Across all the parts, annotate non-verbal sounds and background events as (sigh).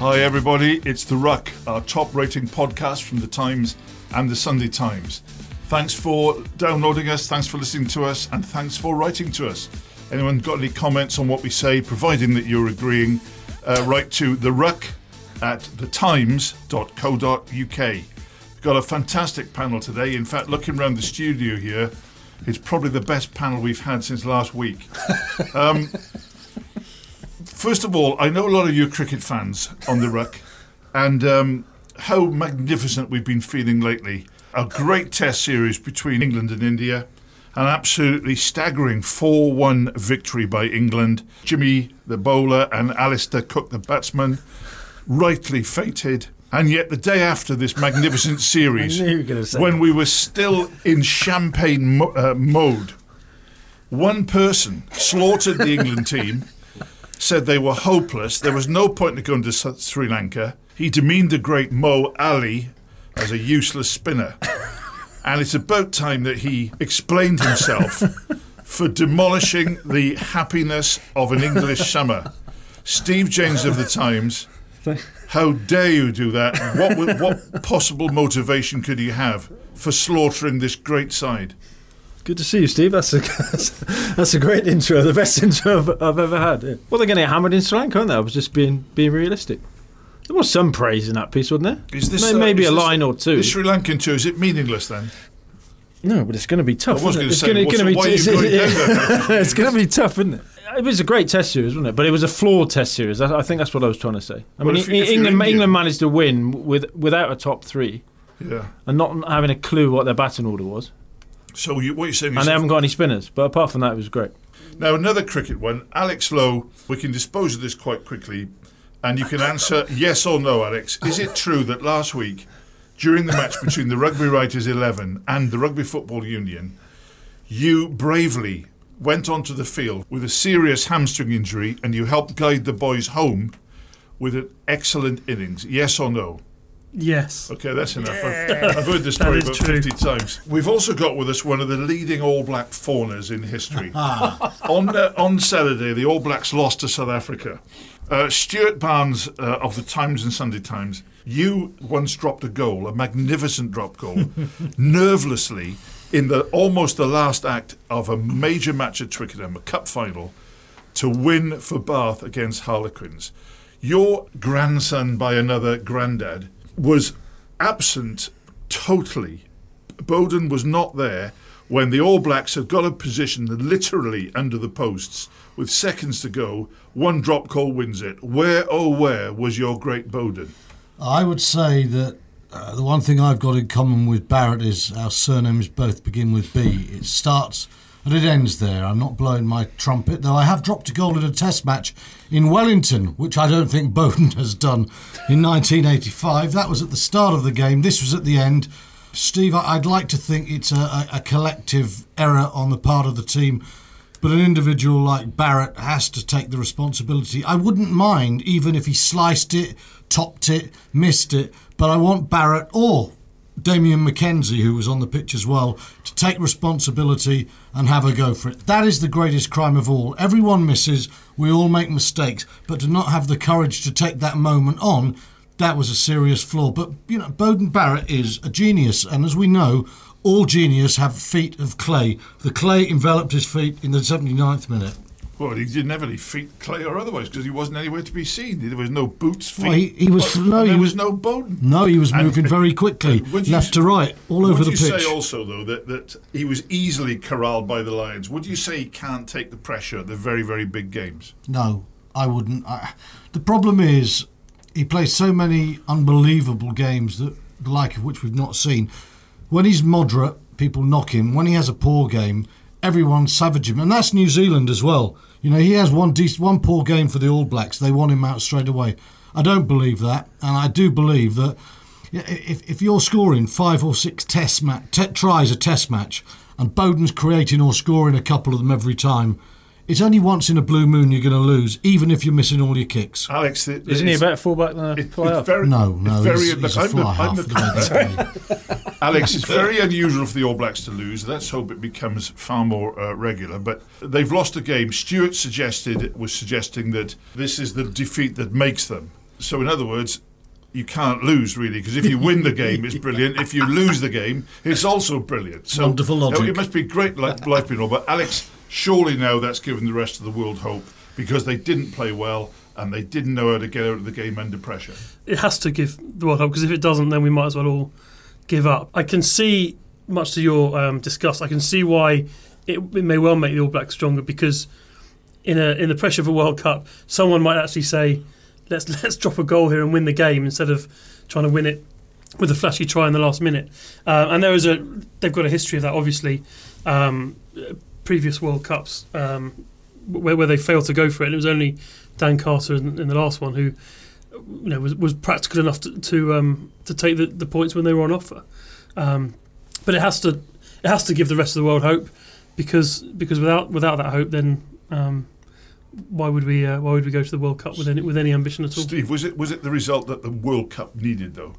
Hi, everybody. It's The Ruck, our top rating podcast from The Times and The Sunday Times. Thanks for downloading us, thanks for listening to us, and thanks for writing to us. Anyone got any comments on what we say, providing that you're agreeing, uh, write to The Ruck at thetimes.co.uk. We've got a fantastic panel today. In fact, looking around the studio here, it's probably the best panel we've had since last week. (laughs) Um, first of all, I know a lot of you cricket fans on the ruck, and um, how magnificent we've been feeling lately. A great test series between England and India, an absolutely staggering 4 1 victory by England. Jimmy, the bowler, and Alastair Cook, the batsman, rightly fated. And yet, the day after this magnificent (laughs) series, knew you were gonna say when that. we were still in champagne mo- uh, mode, one person slaughtered the England team, said they were hopeless. There was no point in going to Sri Lanka. He demeaned the great Mo Ali as a useless spinner. And it's about time that he explained himself (laughs) for demolishing the happiness of an English summer. Steve James of the Times, how dare you do that? What, what possible motivation could you have for slaughtering this great side? Good to see you, Steve. (laughs) That's a that's a great intro. The best intro I've, I've ever had. Yeah. Well, they're going to get hammered in Sri Lanka, aren't they? I was just being being realistic. There was some praise in that piece, wasn't there? Is this May- uh, maybe is a this- line or two? The Sri Lankan tour is it meaningless then? No, but it's going to be tough. I was isn't gonna It's say, gonna- gonna be why are you it's- going down there? (laughs) it's going to be tough, isn't it? It was a great test series, wasn't it? But it was a flawed test series. I, I think that's what I was trying to say. I Well, mean, if you- if England, England managed to win with without a top three Yeah. and not having a clue what their batting order was, So you, what you're saying and they haven't got any spinners. But apart from that, it was great. now another cricket one. Alex Lowe. We can dispose of this quite quickly, and you can answer yes or no, Alex. Is it true that last week, during the match between the Rugby Writers 11 and the Rugby Football Union, you bravely went onto the field with a serious hamstring injury, and you helped guide the boys home with an excellent innings? Yes or no? Yes. Okay, that's enough. I've, I've heard this story about true. 50 times. We've also got with us one of the leading All Black fauners in history. (laughs) on, uh, on Saturday, the All Blacks lost to South Africa. Uh, Stuart Barnes uh, of the Times and Sunday Times, you once dropped a goal, a magnificent drop goal, (laughs) nervelessly in the almost the last act of a major match at Twickenham, a cup final, to win for Bath against Harlequins. Your grandson by another granddad was absent totally. Beauden was not there when the All Blacks had got a position literally under the posts with seconds to go. One drop goal wins it. Where, oh, where was your great Beauden? I would say that uh, the one thing I've got in common with Barrett is our surnames both begin with B. It starts and it ends there. I'm not blowing my trumpet, though I have dropped a goal in a test match in Wellington, which I don't think (laughs) Beauden has done in 1985. That was at the start of the game. This was at the end. Steve, I'd like to think it's a, a, a collective error on the part of the team. But an individual like Barrett has to take the responsibility. I wouldn't mind even if he sliced it, topped it, missed it, but I want Barrett or Damian McKenzie, who was on the pitch as well, to take responsibility and have a go for it. That is the greatest crime of all. Everyone misses, we all make mistakes, but to not have the courage to take that moment on, that was a serious flaw. But, you know, Beauden Barrett is a genius, and as we know, all genius have feet of clay. The clay enveloped his feet in the 79th minute. Well, he didn't have any feet, clay or otherwise, because he wasn't anywhere to be seen. There was no boots, feet. Well, he- he was- but- no, he there was- was no Beauden. No, he was And- moving very (laughs) quickly, you left to right, all over the pitch. Would you say also, though, that, that he was easily corralled by the Lions? Would you say he can't take the pressure at the very, very big games? No, I wouldn't. I, the problem is he plays so many unbelievable games that the like of which we've not seen. When he's moderate, people knock him. When he has a poor game, everyone savage him, and that's New Zealand as well. You know, he has one dec- one poor game for the All Blacks. They want him out straight away. I don't believe that, and I do believe that if, if you're scoring five or six test ma- te- tries a test match, and Beauden's creating or scoring a couple of them every time, it's only once in a blue moon you're going to lose, even if you're missing all your kicks. Alex, th- Isn't he a better fullback than a it- fly it's half? very, No, no, it's very, he's, look, he's a I'm the- fly I'm half. the- the way they play. (laughs) Alex, it's very unusual for the All Blacks to lose. Let's hope it becomes far more uh, regular. But they've lost a game. Stuart suggested was suggesting that this is the defeat that makes them. So, in other words, you can't lose really because if you win the game, it's brilliant. If you lose the game, it's also brilliant. So Wonderful logic. It must be great li- life being all. But Alex, surely now that's given the rest of the world hope because they didn't play well and they didn't know how to get out of the game under pressure. it has to give the World Cup because if it doesn't, then we might as well all give up. I can see, much to your um, disgust, I can see why it, it may well make the All Blacks stronger because in a in the pressure of a World Cup, someone might actually say, "Let's (laughs) let's drop a goal here and win the game instead of trying to win it with a flashy try in the last minute." Uh, and there is a they've got a history of that, obviously. Um, previous World Cups um, where, where they failed to go for it. And it was only Dan Carter in, in the last one who you know was, was practical enough to to, um, to take the, the points when they were on offer. Um, but it has to it has to give the rest of the world hope because because without without that hope then um, why would we uh, why would we go to the World Cup with any with any ambition at all? Steve, was it was it the result that the World Cup needed though?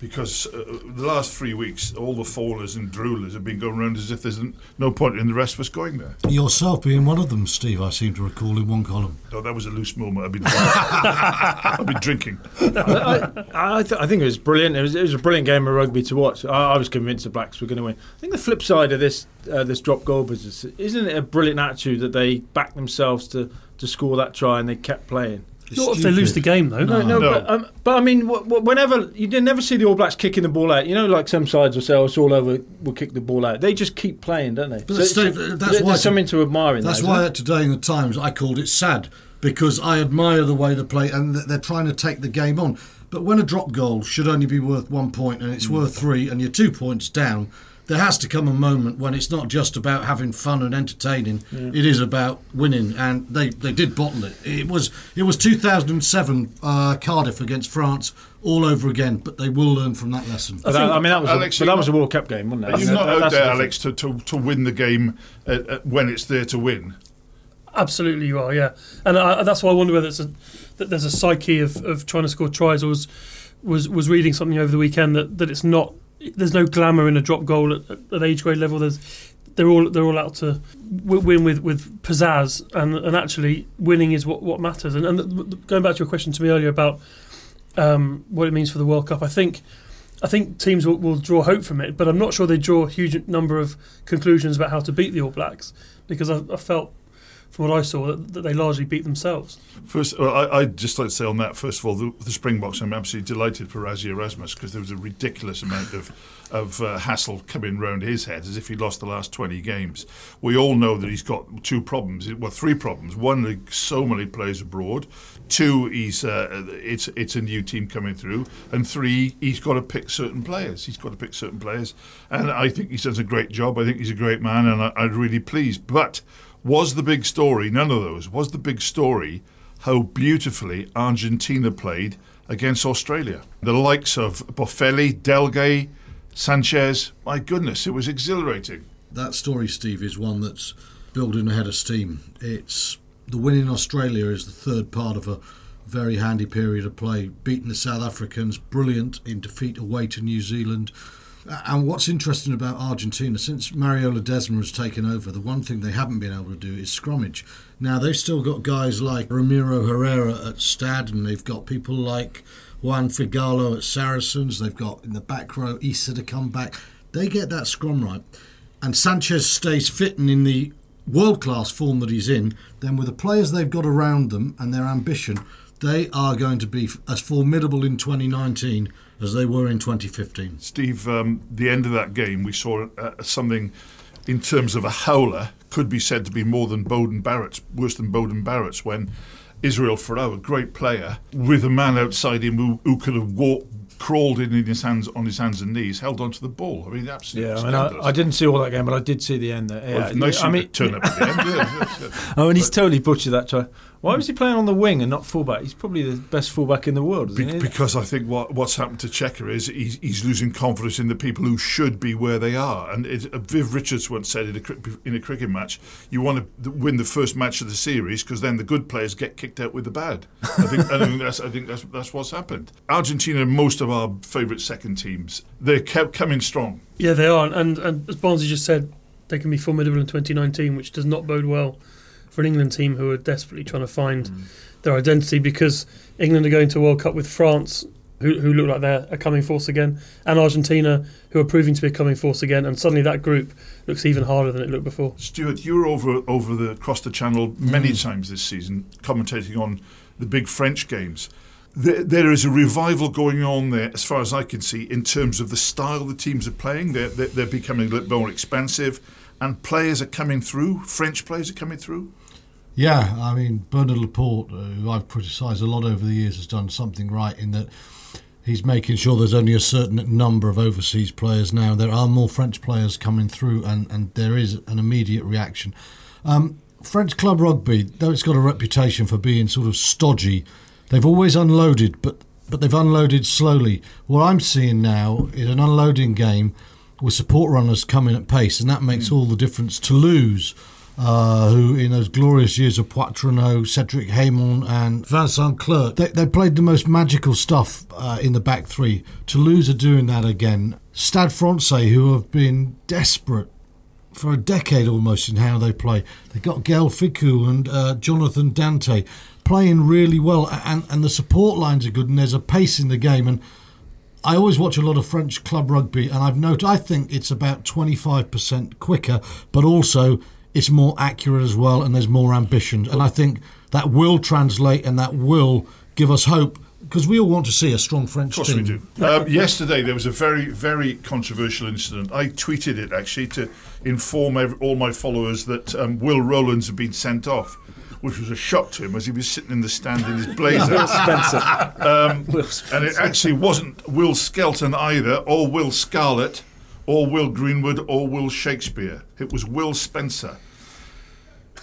Because uh, the last three weeks, all the fallers and droolers have been going around as if there's no point in the rest of us going there. Yourself being one of them, Steve, I seem to recall in one column. Oh, that was a loose moment. I've been, (laughs) I've been drinking. I, I, th- I think it was brilliant. It was, it was a brilliant game of rugby to watch. I, I was convinced the Blacks were going to win. I think the flip side of this uh, this drop goal business isn't it a brilliant attitude that they backed themselves to, to score that try and they kept playing. It's Not if they lose the game though. No, no, No. But, um, but I mean, w- w- whenever you never see the All Blacks kicking the ball out. You know, like some sides will say, "Oh, it's all over. We'll kick the ball out." They just keep playing, don't they? But Steve, that's there's why- something to admire in That's that. why isn't today in the Times I called it sad because I admire the way they play and they're trying to take the game on. But when a drop goal should only be worth one point and it's worth three and you're two points down, there has to come a moment when it's not just about having fun and entertaining. It is about winning, and they, they did bottle it. It was it was 2007 uh, Cardiff against France all over again, but they will learn from that lesson. But that- I, mean, that was Alex, a, but that was a World Cup game, wasn't it? You're You not out there, Alex, to, to, to win the game uh, uh, when it's there to win. Absolutely, you are. Yeah, and I, that's why I wonder whether it's a, that there's a psyche of, of trying to score tries. I was was was reading something over the weekend that, that it's not. There's no glamour in a drop goal at, at age grade level. There's they're all they're all out to win with, with pizzazz, and and actually winning is what, what matters. And, and going back to your question to me earlier about um, what it means for the World Cup, I think. I think teams will, will draw hope from it, but I'm not sure they draw a huge number of conclusions about how to beat the All Blacks because I, I felt from what I saw, that, they largely beat themselves. First, well, I, I'd just like to say on that, first of all, the, the Springboks, I'm absolutely delighted for Rassie Erasmus because there was a ridiculous amount of, of uh, hassle coming round his head as if he'd lost the last 20 games. We all know that he's got two problems, well, three problems. One, so many players abroad. Two, he's uh, it's it's a new team coming through. And three, he's got to pick certain players. He's got to pick certain players. And I think he does a great job. I think he's a great man and I, I'm really pleased. But was the big story, none of those, was the big story how beautifully Argentina played against Australia. The likes of Boffelli, Delguy, Sanchez, my goodness, it was exhilarating. That story, Steve, is one that's building ahead of steam. It's the win in Australia is the third part of a very handy period of play. Beating the South Africans, brilliant in defeat away to New Zealand. And what's interesting about Argentina, since Mariola Ledesma has taken over, the one thing they haven't been able to do is scrummage. Now, they've still got guys like Ramiro Herrera at Stade, and they've got people like Juan Figallo at Saracens. They've got in the back row Isa to come back. They get that scrum right. And Sanchez stays fit and in the world class form that he's in, then with the players they've got around them and their ambition, they are going to be as formidable in 2019 as they were in 2015. Steve, um, the end of that game, we saw uh, something in terms of a howler could be said to be more than Beauden Barrett's, worse than Beauden Barrett's, when Israel Folau, a great player, with a man outside him who, who could have walked, crawled in, in his hands on his hands and knees, held onto the ball. I mean, absolutely. Yeah, I mean, I, I didn't see all that game, but I did see the end. There. Yeah, Well, nice I mean, turn up at the end. Yeah, yes, yes. (laughs) I mean, he's totally butchered that try. Why was he playing on the wing and not fullback? He's probably the best fullback in the world, isn't Be- he? because I think what what's happened to Cheika is he's, he's losing confidence in the people who should be where they are. And it, uh, Viv Richards once said in a, in a cricket match, you want to win the first match of the series because then the good players get kicked out with the bad. I think, I think that's I think that's that's what's happened. Argentina, and most of our favourite second teams, they're kept coming strong. Yeah, they are, and and as Barnesy just said, they can be formidable in 2019, which does not bode well for an England team who are desperately trying to find mm. their identity because England are going to World Cup with France, who, who look like they're a coming force again, and Argentina, who are proving to be a coming force again, and suddenly that group looks even harder than it looked before. Stuart, you were over over the across the channel many mm. times this season, commentating on the big French games. There, there is a revival going on there, as far as I can see, in terms of the style the teams are playing. They're, they're, they're becoming a little more expansive, and players are coming through. French players are coming through. Yeah, I mean Bernard Laporte, uh, who I've criticised a lot over the years, has done something right in that he's making sure there's only a certain number of overseas players now. There are more French players coming through, and, and there is an immediate reaction. Um, French club rugby, though it's got a reputation for being sort of stodgy, they've always unloaded, but but they've unloaded slowly. What I'm seeing now is an unloading game with support runners coming at pace, and that makes all the difference. To Toulouse, uh, who in those glorious years of Poitrenaud, Cedric Heymans, and Vincent Clerc, they, they played the most magical stuff uh, in the back three. Toulouse are doing that again. Stade Francais, who have been desperate for a decade almost in how they play. They got Gael Fickou and uh, Jonathan Danty playing really well, and, and the support lines are good, and there's a pace in the game. And I always watch a lot of French club rugby, and I've noted I think it's about 25% quicker, but also it's more accurate as well, and there's more ambition. And I think that will translate, and that will give us hope. Because we all want to see a strong French Of course team. we do. Um, yesterday there was a very, very controversial incident. I tweeted it actually to inform ev all my followers that um, Will Rowlands had been sent off, which was a shock to him as he was sitting in the stand in his (laughs) blazer. Will, Spencer. Um, Will and it actually wasn't Will Skelton either, or Will Scarlett, or Will Greenwood, or Will Shakespeare. It was Will Spencer.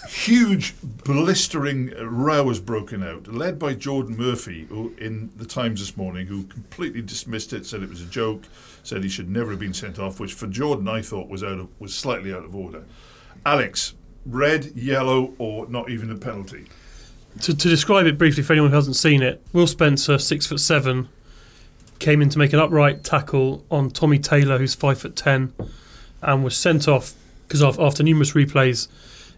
Huge, blistering row has broken out, led by Geordan Murphy, who in the Times this morning, who completely dismissed it, said it was a joke, said he should never have been sent off, which for Geordan I thought was out of, was slightly out of order. Alex, red, yellow, or not even a penalty? To, to describe it briefly for anyone who hasn't seen it, Will Spencer, six foot seven, came in to make an upright tackle on Tommy Taylor, who's five foot ten, and was sent off because after numerous replays,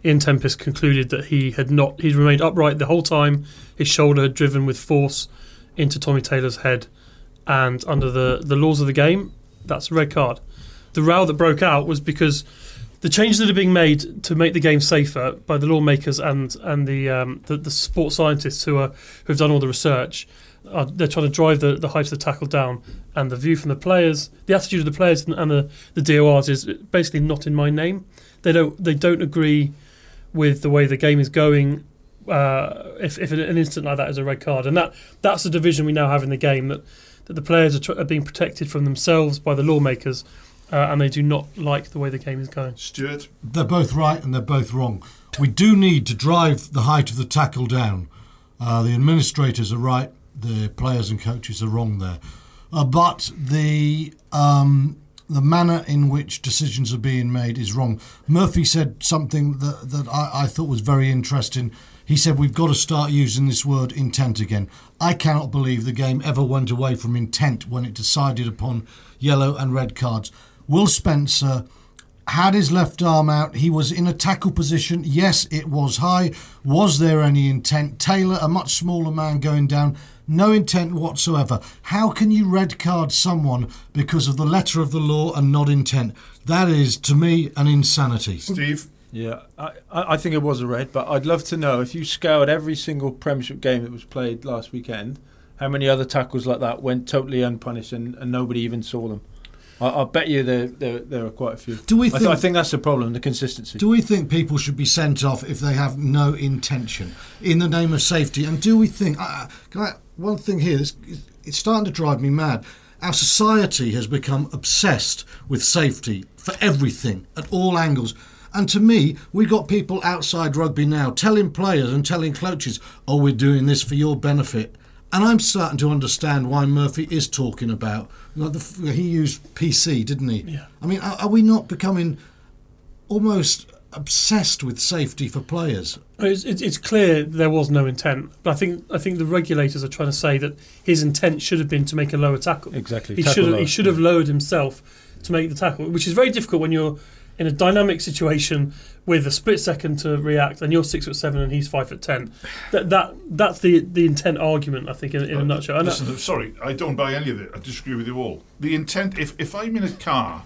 Ian Tempest concluded that he had not he'd remained upright the whole time. His shoulder had driven with force into Tommy Taylor's head, and under the the laws of the game, that's a red card. The row that broke out was because the changes that are being made to make the game safer by the lawmakers and and the um, the, the sports scientists who are who have done all the research. Are, they're trying to drive the, the height of the tackle down, and the view from the players, the attitude of the players and, and the, the DORs is basically not in my name. They don't they don't agree with the way the game is going. Uh, if if an instant like that is a red card, and that that's the division we now have in the game that that the players are, tr- are being protected from themselves by the lawmakers, uh, and they do not like the way the game is going. Stuart? They're both right and they're both wrong. We do need to drive the height of the tackle down. Uh, the administrators are right, the players and coaches are wrong there. Uh, but the um, the manner in which decisions are being made is wrong. Murphy said something that, that I, I thought was very interesting. He said we've got to start using this word intent again. I cannot believe the game ever went away from intent when it decided upon yellow and red cards. Will Spencer had his left arm out. He was in a tackle position. Yes, it was high. Was there any intent? Taylor, a much smaller man going down, no intent whatsoever. How can you red card someone because of the letter of the law and not intent? That is, to me, an insanity. Steve? Yeah, I, I I think it was a red, but I'd love to know if you scoured every single Premiership game that was played last weekend, how many other tackles like that went totally unpunished and, and nobody even saw them. I, I bet you there, there there are quite a few. Do we I, think? th- I think that's the problem, the consistency. Do we think people should be sent off if they have no intention in the name of safety? And do we think? Uh, can I, one thing here, this, it's starting to drive me mad. Our society has become obsessed with safety for everything at all angles. And to me, we got people outside rugby now telling players and telling coaches, "Oh, we're doing this for your benefit." And I'm starting to understand why Murphy is talking about. You know, the, he used PC, didn't he? Yeah. I mean, are, are we not becoming almost obsessed with safety for players. It's, it's, it's clear there was no intent, but I think I think the regulators are trying to say that his intent should have been to make a lower tackle. Exactly. He tackle should have, low. he should have lowered himself to make the tackle, which is very difficult when you're in a dynamic situation with a split second to react, and you're six foot seven and he's five foot ten. That that that's the the intent argument, I think, in, in a Uh, nutshell. And Listen, sorry, I don't buy any of it. I disagree with you all. The intent, if, if I'm in a car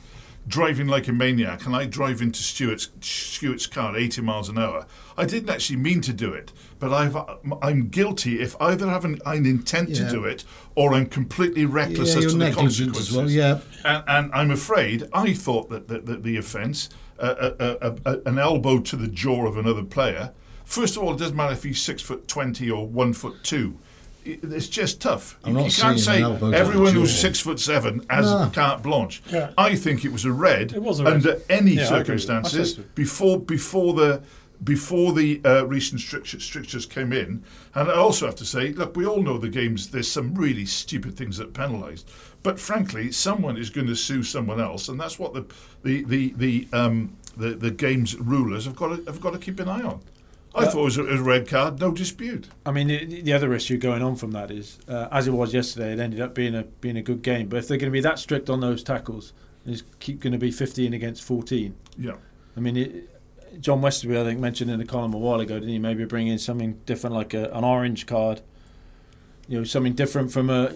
driving like a maniac and I drive into Stuart's Stuart's car at 80 miles an hour, I didn't actually mean to do it, but I've, I'm guilty if either I have an, an intent to do it or I'm completely reckless Yeah, as to the consequences. well. Yeah, And, and I'm afraid I thought that the, the, the offence, uh, uh, uh, uh, an elbow to the jaw of another player. First of all, it doesn't matter if he's six foot twenty or one foot two. I- It's just tough. I'm you, not you can't say an elbow to the everyone who's six foot seven has No. carte blanche. Yeah. I think it was a red It was a red. under any Yeah, I agree with you. I circumstances so. before before the before the uh, recent strictures, strictures came in. And I also have to say, look, we all know the games. There's some really stupid things that penalised, but frankly, someone is going to sue someone else, and that's what the the the the um, the, the game's rulers have got to, have got to keep an eye on. I Uh, thought it was a, a red card, no dispute. I mean, the, the other issue going on from that is, uh, as it was yesterday, it ended up being a being a good game. But if they're going to be that strict on those tackles, it's keep going to be 15 against 14. Yeah. I mean, it, John Westerby, I think, mentioned in the column a while ago, didn't he? Maybe bring in something different, like a, an orange card. You know, something different from a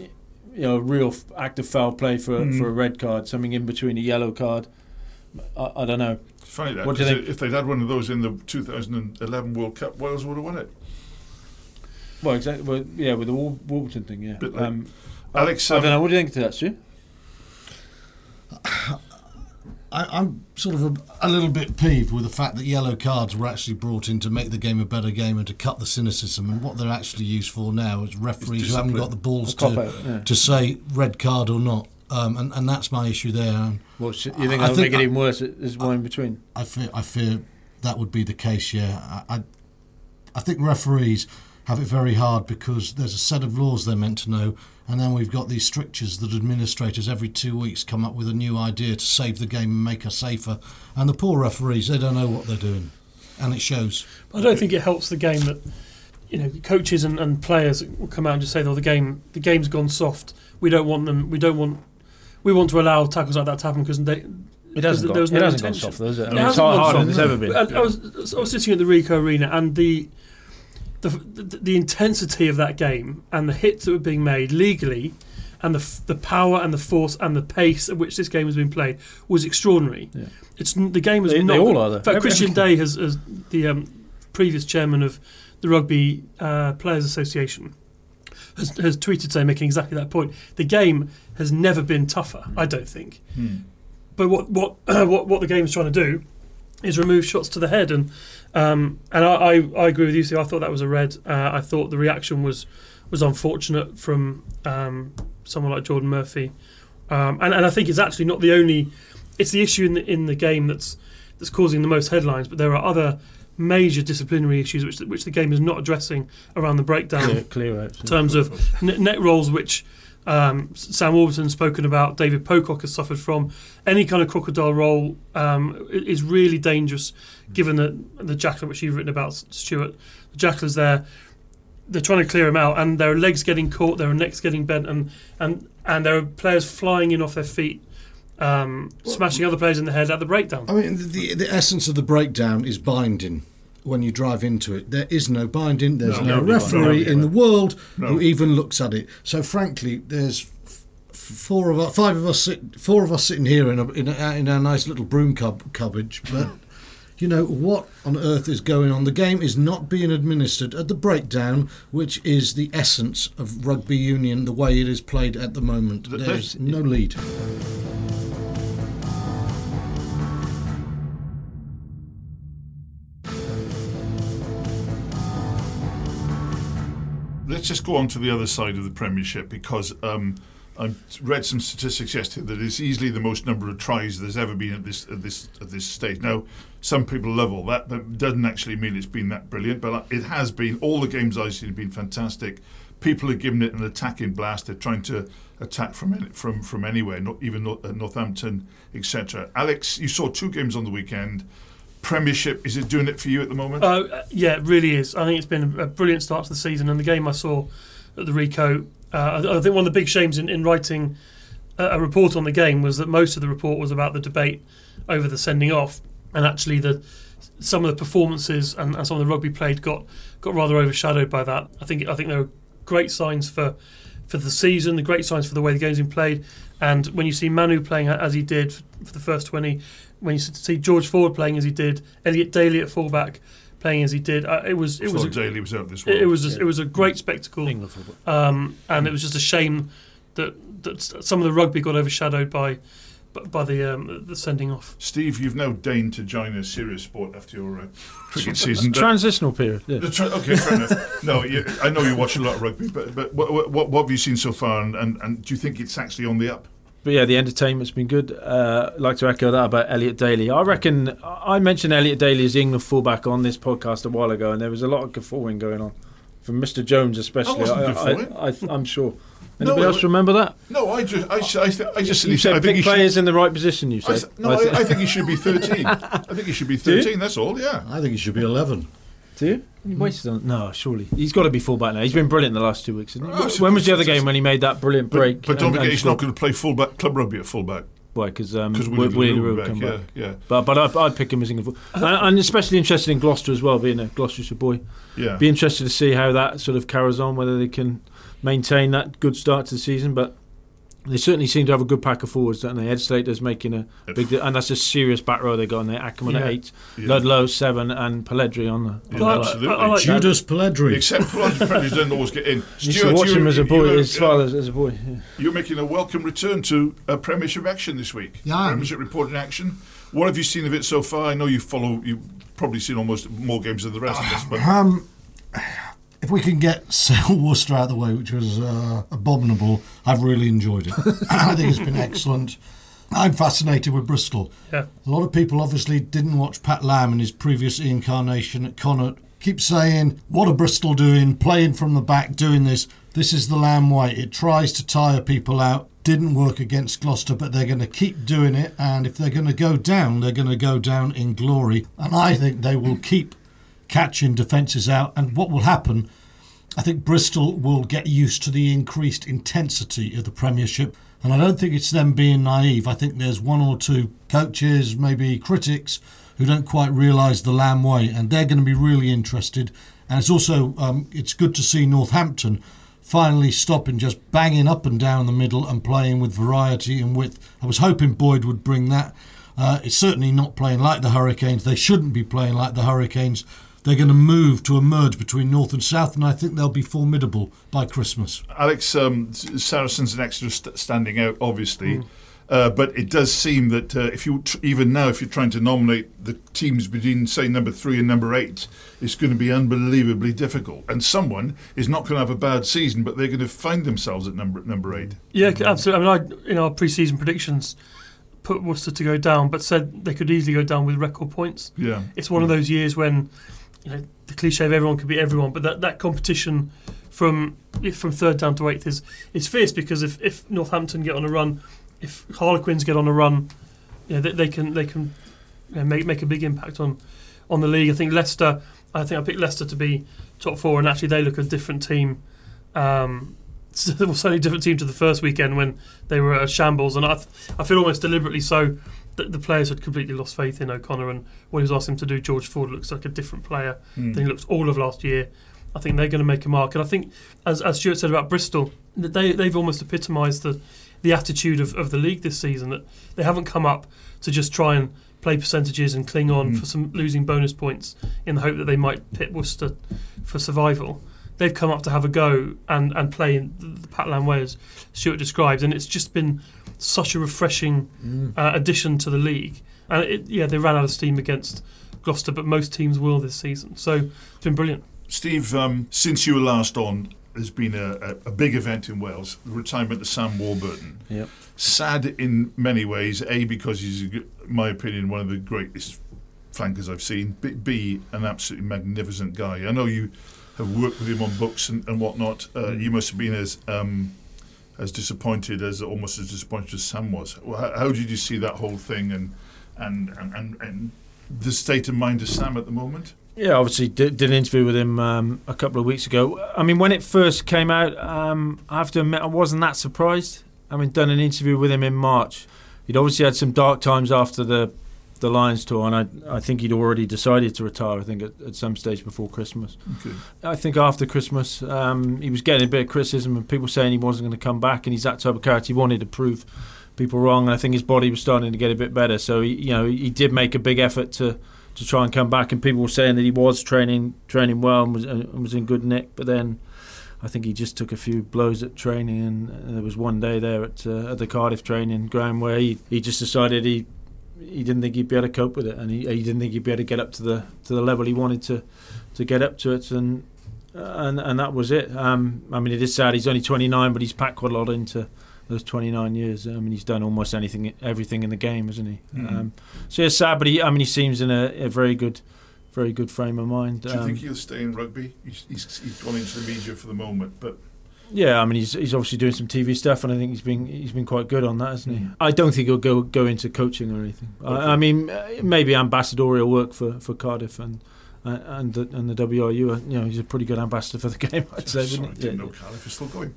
you know real f- active foul play for Mm. for a red card. Something in between a yellow card. I, I don't know. It's funny that What do you 'cause think? if they'd had one of those in the 2011 World Cup, Wales would have won it. Well, exactly. Well, yeah, with the Wal- Warburton thing, yeah. Like- Um, Alex, I um, don't know. What do you think to that, Stu? I, I'm sort of a, a little bit peeved with the fact that yellow cards were actually brought in to make the game a better game and to cut the cynicism. And what they're actually used for now is referees who haven't got the balls to, out, yeah. to say red card or not. Um, and, and that's my issue there. And Well, sh- you think I that'll think make it I- even worse? There's one in between. I fear, I fear that would be the case. Yeah, I, I, I think referees have it very hard because there's a set of laws they're meant to know, and then we've got these strictures that administrators every two weeks come up with a new idea to save the game and make us safer. And the poor referees, they don't know what they're doing, and it shows. I don't think it helps the game that you know coaches and, and players will come out and just say, "Oh, the game the game's gone soft. We don't want them. We don't want. We want to allow tackles like that to happen because they." It hasn't, there was gone, no it hasn't gone soft, though, is it? I It mean, it's hard, harder than it's ever been. I, I was I was sitting at the Ricoh Arena and the. The, the, the intensity of that game and the hits that were being made legally and the the power and the force and the pace at which this game has been played was extraordinary. Yeah. It's the game was They- they not. all are, though. In fact, Christian Day has, has the um, previous chairman of the Rugby uh, Players Association has, has tweeted saying making exactly that point. The game has never been tougher. I don't think. Hmm. But what what (clears throat) what what the game is trying to do is remove shots to the head, and um, and I, I, I agree with you. Steve. I thought that was a red. Uh, I thought the reaction was was unfortunate from um, someone like Geordan Murphy, um, and and I think it's actually not the only. It's the issue in the in the game that's that's causing the most headlines, but there are other major disciplinary issues which which the game is not addressing around the breakdown Clear, clear out. in terms of n- net rolls, which um, Sam Warburton's spoken about, David Pocock has suffered from. Any kind of crocodile roll um, is really dangerous, given the the jackal which you've written about, Stuart. The jackal is there. They're trying to clear him out, and there are legs getting caught, there are necks getting bent, and and and there are players flying in off their feet, um, smashing other players in the head at the breakdown. I mean, the, the essence of the breakdown is binding. When you drive into it, there is no binding. There's No, no, nobody binds. referee Nobody in the world No. who even looks at it. So, frankly, there's f- four of us, five of us, sit, four of us sitting here in a, in, a, in our nice little broom cub, cupboard. But you know what on earth is going on? The game is not being administered at the breakdown, which is the essence of rugby union, the way it is played at the moment. There's there's- no lead. Let's just go on to the other side of the Premiership because um, I read some statistics yesterday that it's easily the most number of tries there's ever been at this at this at this stage. Now, some people love all that, but doesn't actually mean it's been that brilliant. But it has been. All the games I've seen have been fantastic. People are giving it an attacking blast. They're trying to attack from from from anywhere, not even uh, Northampton, etc. Alex, you saw two games on the weekend. Premiership is it doing it for you at the moment? Uh, yeah, it really is. I think it's been a brilliant start to the season, and the game I saw at the Ricoh. Uh, I think one of the big shames in, in writing a, a report on the game was that most of the report was about the debate over the sending off, and actually the some of the performances and, and some of the rugby played got got rather overshadowed by that. I think I think there were great signs for for the season, the great signs for the way the game's been played, and when you see Manu playing as he did for the first twenty, when you see George Ford playing as he did, Elliot Daly at fullback playing as he did, uh, it was it was a, Daly was out this. It, it was a, it was a great spectacle, um, and it was just a shame that that some of the rugby got overshadowed by by the um, the sending off. Steve, you've now deigned to join a serious sport after your uh, cricket (laughs) season. Transitional period. Yeah. Tra- okay, fair enough. No, you, I know you watch a lot of rugby, but but what, what, what have you seen so far, and, and, and do you think it's actually on the up? But yeah, the entertainment's been good. Uh, I'd like to echo that about Elliot Daly. I reckon I mentioned Elliot Daly as England fullback on this podcast a while ago, and there was a lot of guffawing going on from Mr. Jones, especially. I wasn't I, am sure. Anybody no, else remember that? No, I just, I, I, I just you said I think pick players should, in the right position. You said. I, no, I, I, think he should be 13. I think he should be (laughs) 13. That's all. Yeah. I think he should be 11. Do you? He wasted on. No, surely he's got to be fullback now. He's been brilliant the last two weeks. Oh, when was the other game when he made that brilliant break? But, but don't forget, he's not going to play fullback club rugby at fullback. Why? Because um, Willie le Roux come back. Yeah, yeah. But but I, would pick him as England, and, and especially interested in Gloucester as well, being a Gloucestershire boy. Yeah. Be interested to see how that sort of carries on, whether they can maintain that good start to the season. But they certainly seem to have a good pack of forwards, don't they? Ed Slater's making a big deal, and that's a serious back row they got on there. Ackermann yeah. at eight, yeah. Ludlow seven, and Polledri on the. Yeah, absolutely, I, I like Judas Polledri. Except Polledri (laughs) doesn't always get in. You should watch him as a boy, his father as a boy. You're making a welcome return to a Premiership action this week. Yeah, Premiership reporting action. What have you seen of it so far? I know you follow. You've probably seen almost more games than the rest of us, but. Um, if we can get (laughs) Sale Worcester out of the way, which was uh, abominable, I've really enjoyed it. (laughs) I think it's been excellent. I'm fascinated with Bristol. Yeah. A lot of people obviously didn't watch Pat Lam in his previous incarnation at Connacht. Keep saying, what are Bristol doing? Playing from the back, doing this. This is the Lam Way. It tries to tire people out. Didn't work against Gloucester, but they're going to keep doing it. And if they're going to go down, they're going to go down in glory. And I think they will keep catching defences out. And what will happen, I think Bristol will get used to the increased intensity of the Premiership. And I don't think it's them being naive. I think there's one or two coaches, maybe critics, who don't quite realise the Lam way, and they're going to be really interested. And it's also um, it's good to see Northampton finally stopping just banging up and down the middle and playing with variety and width. I was hoping Boyd would bring that. Uh, it's certainly not playing like the Hurricanes. They shouldn't be playing like the Hurricanes they're going to move to a merge between North and South, and I think they'll be formidable by Christmas. Alex, um, Saracens and Exeter st- standing out, obviously. Mm. Uh, but it does seem that uh, if you tr- even now, if you're trying to nominate the teams between say number three and number eight, it's going to be unbelievably difficult. And someone is not going to have a bad season, but they're going to find themselves at number number eight. Yeah, absolutely. I mean, I, in our pre-season predictions, put Worcester to go down, but said they could easily go down with record points. Yeah, it's one yeah. of those years when you know the cliche of everyone could be everyone, but that, that competition from from third down to eighth is is fierce because if, if Northampton get on a run, if Harlequins get on a run, you know, they, they can they can you know, make make a big impact on on the league. I think Leicester. I think I picked Leicester to be top four, and actually they look a different team. Um, (laughs) certainly a different team to the first weekend when they were a shambles, and I, I feel almost deliberately so the, the, players had completely lost faith in O'Connor, and when he was asked him to do, George Ford looks like a different player mm. than he looked all of last year. I think they're going to make a mark, and I think, as, as Stuart said about Bristol, that they they've almost epitomised the the attitude of, of the league this season. That they haven't come up to just try and play percentages and cling on mm. for some losing bonus points in the hope that they might pit Worcester for survival. They've come up to have a go and, and play in the Pat Lam way as Stuart described, and it's just been such a refreshing mm. uh, addition to the league. And it, yeah, they ran out of steam against Gloucester, but most teams will this season. So it's been brilliant. Steve, um, since you were last on, there's been a, a, a, big event in Wales, the retirement of Sam Warburton. Yep. Sad in many ways, A, because he's, in my opinion, one of the greatest flankers I've seen, B, B an absolutely magnificent guy. I know you have worked with him on books and, and whatnot. Uh, mm. you must have been as um, as disappointed as almost as disappointed as Sam was. How, how did you see that whole thing and, and and, and the state of mind of Sam at the moment? Yeah, obviously did, did an interview with him um, a couple of weeks ago. I mean, when it first came out, um, I have to admit I wasn't that surprised. I mean, done an interview with him in March, he'd obviously had some dark times after the the Lions tour, and I I think he'd already decided to retire. I think at, at some stage before Christmas. Okay. I think after Christmas, um, he was getting a bit of criticism and people saying he wasn't going to come back, and he's that type of character. He wanted to prove people wrong, and I think his body was starting to get a bit better. So he, you know, he did make a big effort to to try and come back, and people were saying that he was training training well and was and was in good nick, but then. I think he just took a few blows at training, and there was one day there at, uh, at the Cardiff training ground where he, he just decided he he didn't think he'd be able to cope with it, and he, he didn't think he'd be able to get up to the to the level he wanted to to get up to it, and and and that was it. Um, I mean, it is sad. He's only 29, but he's packed quite a lot into those 29 years. I mean, he's done almost anything, everything in the game, hasn't he? Mhm. Um, so it's sad, but he, I mean, he seems in a, a very good, very good frame of mind. Do you Um, think he'll stay in rugby? He's, he's, he's gone into the media for the moment, but Yeah, I mean he's he's obviously doing some TV stuff, and I think he's been he's been quite good on that, hasn't he? I don't think he'll go go into coaching or anything. I, I mean, uh, maybe ambassadorial work for, for Cardiff and uh, and the, and the WRU. uh, You know, he's a pretty good ambassador for the game. I'd say. Sorry, he? didn't Yeah. know Cardiff is still going.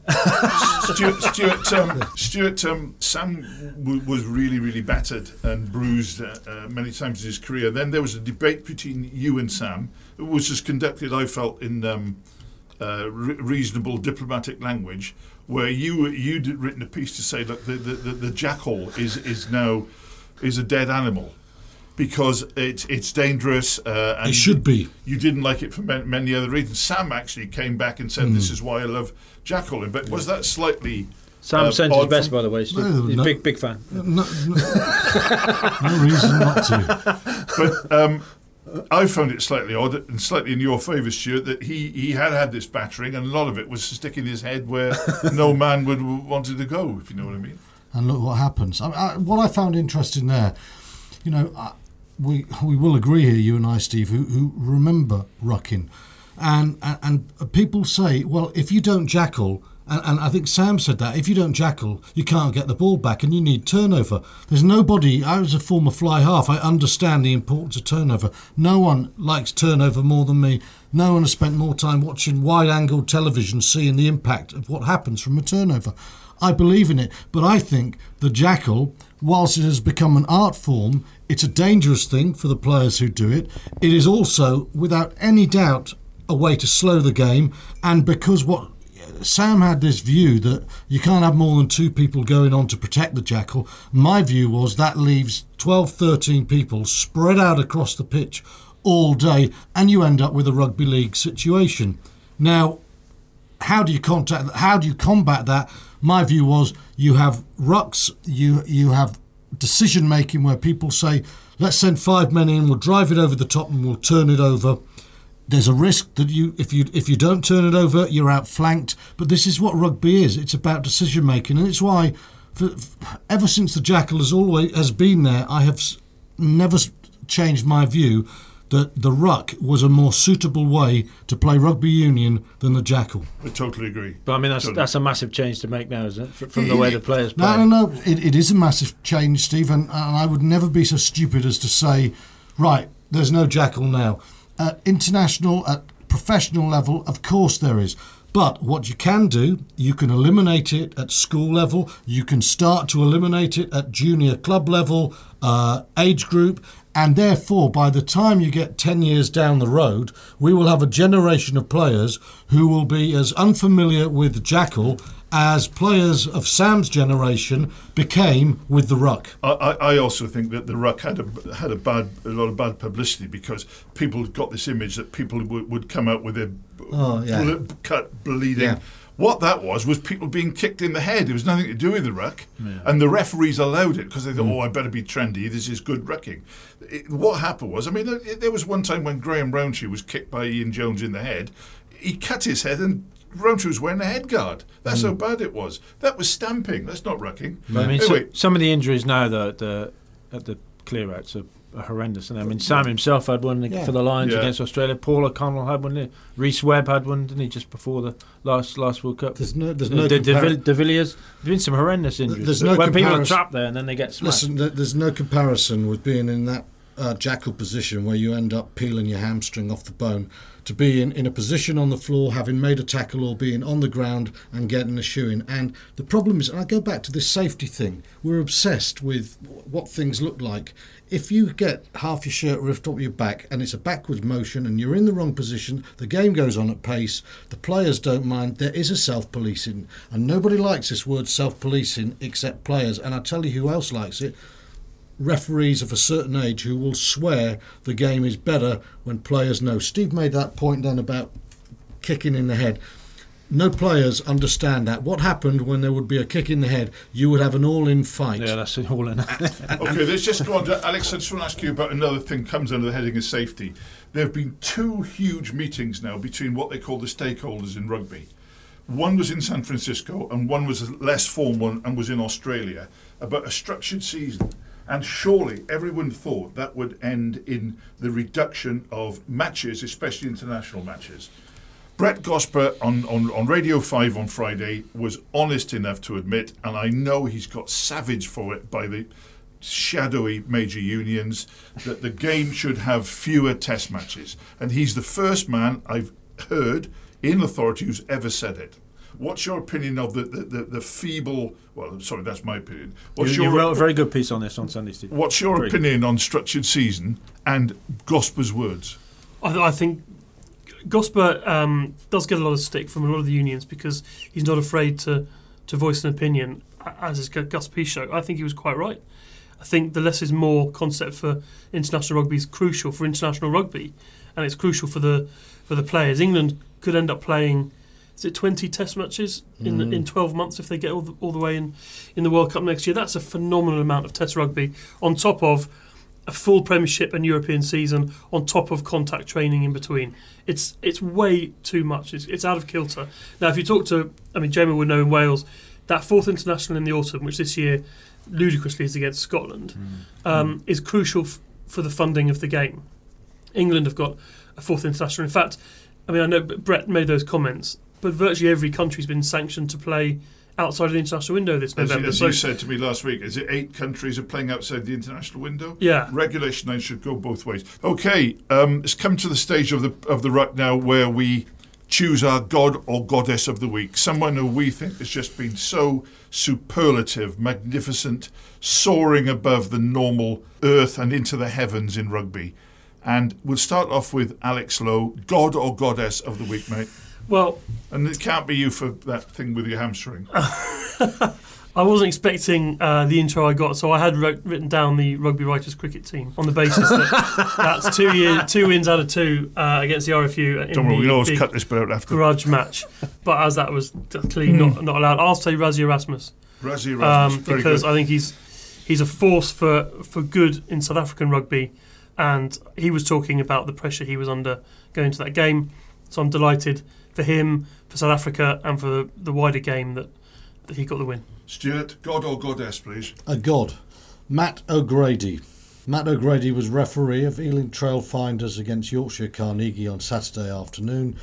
Stuart, Stuart, um, Stuart um, Sam w- was really, really battered and bruised uh, uh, many times in his career. Then there was a debate between you and Sam, which was conducted, I felt, in um, uh, re- reasonable diplomatic language, where you you'd written a piece to say that the, the, the, the jackal is is now is a dead animal. Because it's it's dangerous, uh, and It should be. you didn't like it for many, many other reasons. Sam actually came back and said, "This is why I love Jackal." But was that slightly? Sam Uh, sends his best, from- by the way. Stu. No, he's a no. big big fan. No, no, (laughs) no reason not to. But um, I found it slightly odd and slightly in your favour, Stuart, that he, he had had this battering, and a lot of it was sticking his head where (laughs) no man would wanted to go. If you know what I mean. and look what happens. I, I, what I found interesting there, you know, I, we we will agree here, you and I, Steve, who, who remember rucking, and, and and people say, well, if you don't jackal, and, and I think Sam said that if you don't jackal, you can't get the ball back, and you need turnover. There's nobody. I was a former fly half. I understand the importance of turnover. No one likes turnover more than me. No one has spent more time watching wide-angle television, seeing the impact of what happens from a turnover. I believe in it, but I think the jackal, whilst it has become an art form, it's a dangerous thing for the players who do it. It is also, without any doubt, a way to slow the game, and because what Sam had this view that you can't have more than two people going on to protect the jackal. My view was that leaves 12, 13 people spread out across the pitch all day, and you end up with a rugby league situation. Now, how do you contact how do you combat that my view was you have rucks you you have decision making where people say let's send five men in we'll drive it over the top and we'll turn it over there's a risk that you if you if you don't turn it over you're outflanked but this is what rugby is it's about decision making and it's why for, ever since the jackal has always has been there i have never changed my view that the ruck was a more suitable way to play rugby union than the jackal I totally agree. But I mean, that's Totally. that's a massive change to make now, isn't it? Fr- From the way the players play. No, no, no. It, it is a massive change, Steve, and, and I would never be so stupid as to say, right, there's no jackal now. At international, at professional level, of course there is. But what you can do, you can eliminate it at school level. You can start to eliminate it at junior club level, uh, age group, and therefore, by the time you get 10 years down the road, we will have a generation of players who will be as unfamiliar with Jackal as players of Sam's generation became with the Ruck. I, I also think that the ruck had a had a bad a lot of bad publicity because people got this image that people would, would come out with their Oh, yeah. bullet cut bleeding. Yeah. What that was was people being kicked in the head. It was nothing to do with the ruck, and the referees allowed it because they thought, mm. "Oh, I better be trendy. This is good rucking." It, what happened was, I mean, there- there was one time when Graham Rowntree was kicked by Ian Jones in the head. He cut his head, and Rowntree was wearing a head guard. That's how bad it was. That was stamping. That's not rucking. But I mean, so- some of the injuries now though, at the at the clear outs are, are horrendous. And I mean, Sam himself had one Yeah. for the Lions Yeah. against Australia. Paul O'Connell had one. Rhys Webb had one, didn't he, just before the last last World Cup? There's no, there's Uh, no De, De, compar- De Villiers. There's been some horrendous injuries. There's no when people are trapped there and then they get smashed. Listen, there's no comparison with being in that uh, jackal position where you end up peeling your hamstring off the bone to be in, in a position on the floor, having made a tackle or being on the ground and getting a shoe in. And the problem is, and I go back to this safety thing, we're obsessed with what things look like. If you get half your shirt ripped off your back and it's a backwards motion and you're in the wrong position, the game goes on at pace, the players don't mind, there is a self policing. And nobody likes this word self policing except players. And I tell you who else likes it referees of a certain age who will swear the game is better when players know. Steve made that point then about kicking in the head. No players understand that. What happened when there would be a kick in the head? You would have an all-in fight. Yeah, that's an all in. (laughs) Okay, let's just go on to Alex. I just want to ask you about another thing comes under the heading of safety. There have been two huge meetings now between what they call the stakeholders in rugby. One was in San Francisco, and one was a less formal one, and was in Australia about a structured season. And surely everyone thought that would end in the reduction of matches, especially international matches. Brett Gosper on, on, on Radio 5 on Friday was honest enough to admit, and I know he's got savage for it by the shadowy major unions, that the game should have fewer test matches. And he's the first man I've heard in authority who's ever said it. What's your opinion of the, the, the, the feeble? Well, sorry, that's my opinion. What's you, you your wrote a very good piece on this on Sunday, Steve. What's your Very good. opinion on structured season and Gosper's words? I, I think Gosper um, does get a lot of stick from a lot of the unions because he's not afraid to, to voice an opinion, as is Gus Pichot. I think he was quite right. I think the less is more concept for international rugby is crucial for international rugby, and it's crucial for the for the players. England could end up playing. Is it 20 test matches in the, in mm. 12 months if they get all the, all the way in, in the World Cup next year? That's a phenomenal amount of test rugby on top of a full Premiership and European season on top of contact training in between. It's it's way too much. It's, it's out of kilter. Now, if you talk to, I mean, Jamie would know in Wales, that fourth international in the autumn, which this year ludicrously is against Scotland, mm. um, mm. is crucial f- for the funding of the game. England have got a fourth international. In fact, I mean, I know Brett made those comments, but virtually every country's been sanctioned to play outside of the international window this As, you, November. as So- you said to me last week, is it eight countries are playing outside the international window? yeah, Regulation 9 should go both ways. Okay, um, it's come to the stage of the of the ruck now where we choose our god or goddess of the week. Someone who we think has just been so superlative, magnificent, soaring above the normal earth and into the heavens in rugby. And we'll start off with Alex Lowe, god or goddess of the week, mate. Well, And it can't be you for that thing with your hamstring. (laughs) I wasn't expecting uh, the intro I got, so I had wrote, written down the rugby writers cricket team on the basis that (laughs) that's two year, two wins out of two uh, against the RFU in Don't worry, we'll always cut this bit out after. grudge match. But as that was clearly not, not allowed, I'll say Rassie Erasmus Rassie Erasmus, um, because good. I think he's he's a force for for good in South African rugby, and he was talking about the pressure he was under going to that game. So I'm delighted for him, for South Africa, and for the, the wider game that, that he got the win. Stuart, god or goddess, please. A god. Matt O'Grady. Matt O'Grady was referee of Ealing Trailfinders against Yorkshire Carnegie on Saturday afternoon.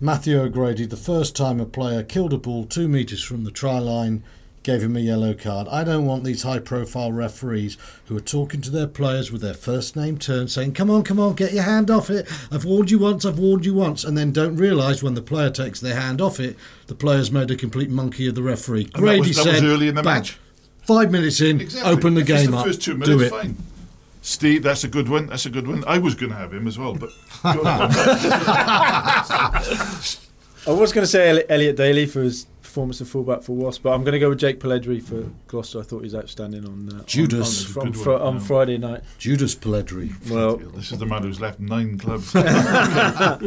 Matthew O'Grady, the first time a player killed a ball two metres from the try line, gave him a yellow card. I don't want these high profile referees who are talking to their players with their first name turn saying, Come on, come on, get your hand off it. I've warned you once, I've warned you once, and then don't realise when the player takes their hand off it, the player's made a complete monkey of the referee. And that Grady was, that said, was early in the "Bang." match. Five minutes in, Exactly. open the If it's game the up. First two do it. fine. Steve, that's a good one. That's a good one. I was going to have him as well, but. (laughs) I was going to say Elliot Daly for his performance of fullback for Wasp, but I'm going to go with Jake Polledri for Gloucester. I thought he was outstanding on uh, Judas. on, on, Good on, one, Fri- on yeah. Friday night. Judas Polledri. Well, this is the man who's left nine clubs. (laughs) (laughs) I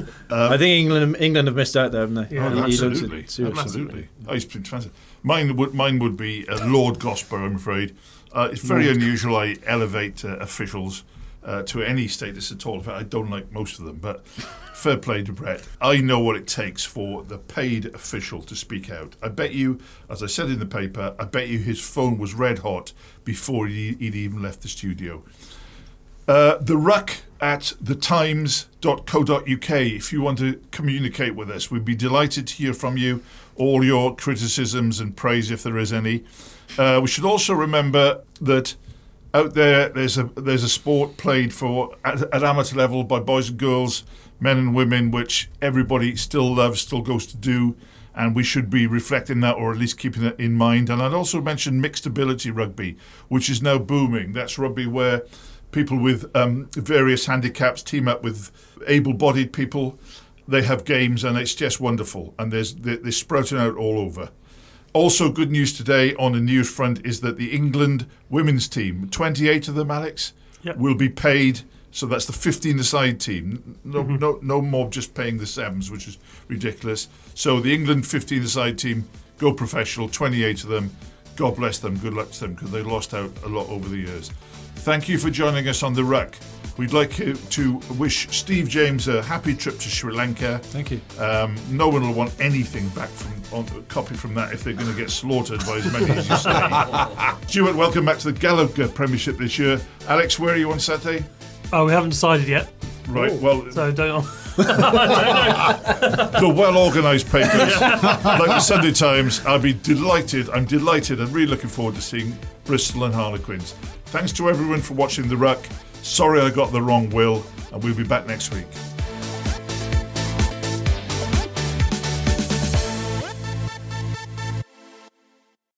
think England England have missed out there, haven't they? Yeah. Oh, He- he looks it absolutely, seriously. absolutely. I used to fantastic. Mine would mine would be uh, Lord Gosper. I'm afraid uh, it's very unusual. I elevate uh, officials uh, to any status at all. In fact, I don't like most of them, but fair play to Brett. I know what it takes for the paid official to speak out. I bet you, as I said in the paper, I bet you his phone was red hot before he, he'd even left the studio. Uh, the ruck at thetimes.co.uk. If you want to communicate with us, we'd be delighted to hear from you. All your criticisms and praise, if there is any. Uh, we should also remember that out there, there's a there's a sport played for at, at amateur level by boys and girls, men and women, which everybody still loves, still goes to do, and we should be reflecting that or at least keeping it in mind. And I'd also mention mixed ability rugby, which is now booming. That's rugby where people with um, various handicaps team up with able-bodied people. They have games, and it's just wonderful. And there's they're sprouting out all over. Also, good news today on the news front is that the England women's team, 28 of them, Alex, Yep. will be paid. So that's the 15 aside team. Mm-hmm. No, no, no more just paying the sevens, which is ridiculous. So the England 15 aside team go professional, 28 of them. God bless them. Good luck to them because they lost out a lot over the years. Thank you for joining us on the Ruck. We'd like to wish Steve James a happy trip to Sri Lanka. Thank you. Um, no one will want anything back from on, copy from that if they're going to get slaughtered by as many as you say. (laughs) Stuart, welcome back to the Gallagher Premiership this year. Alex, where are you on Saturday? Oh, we haven't decided yet, Right, well, so don't. (laughs) (laughs) the well organised papers like the Sunday Times. I'll be delighted. I'm delighted and really looking forward to seeing Bristol and Harlequins. Thanks to everyone for watching The Ruck. Sorry I got the wrong will, and we'll be back next week.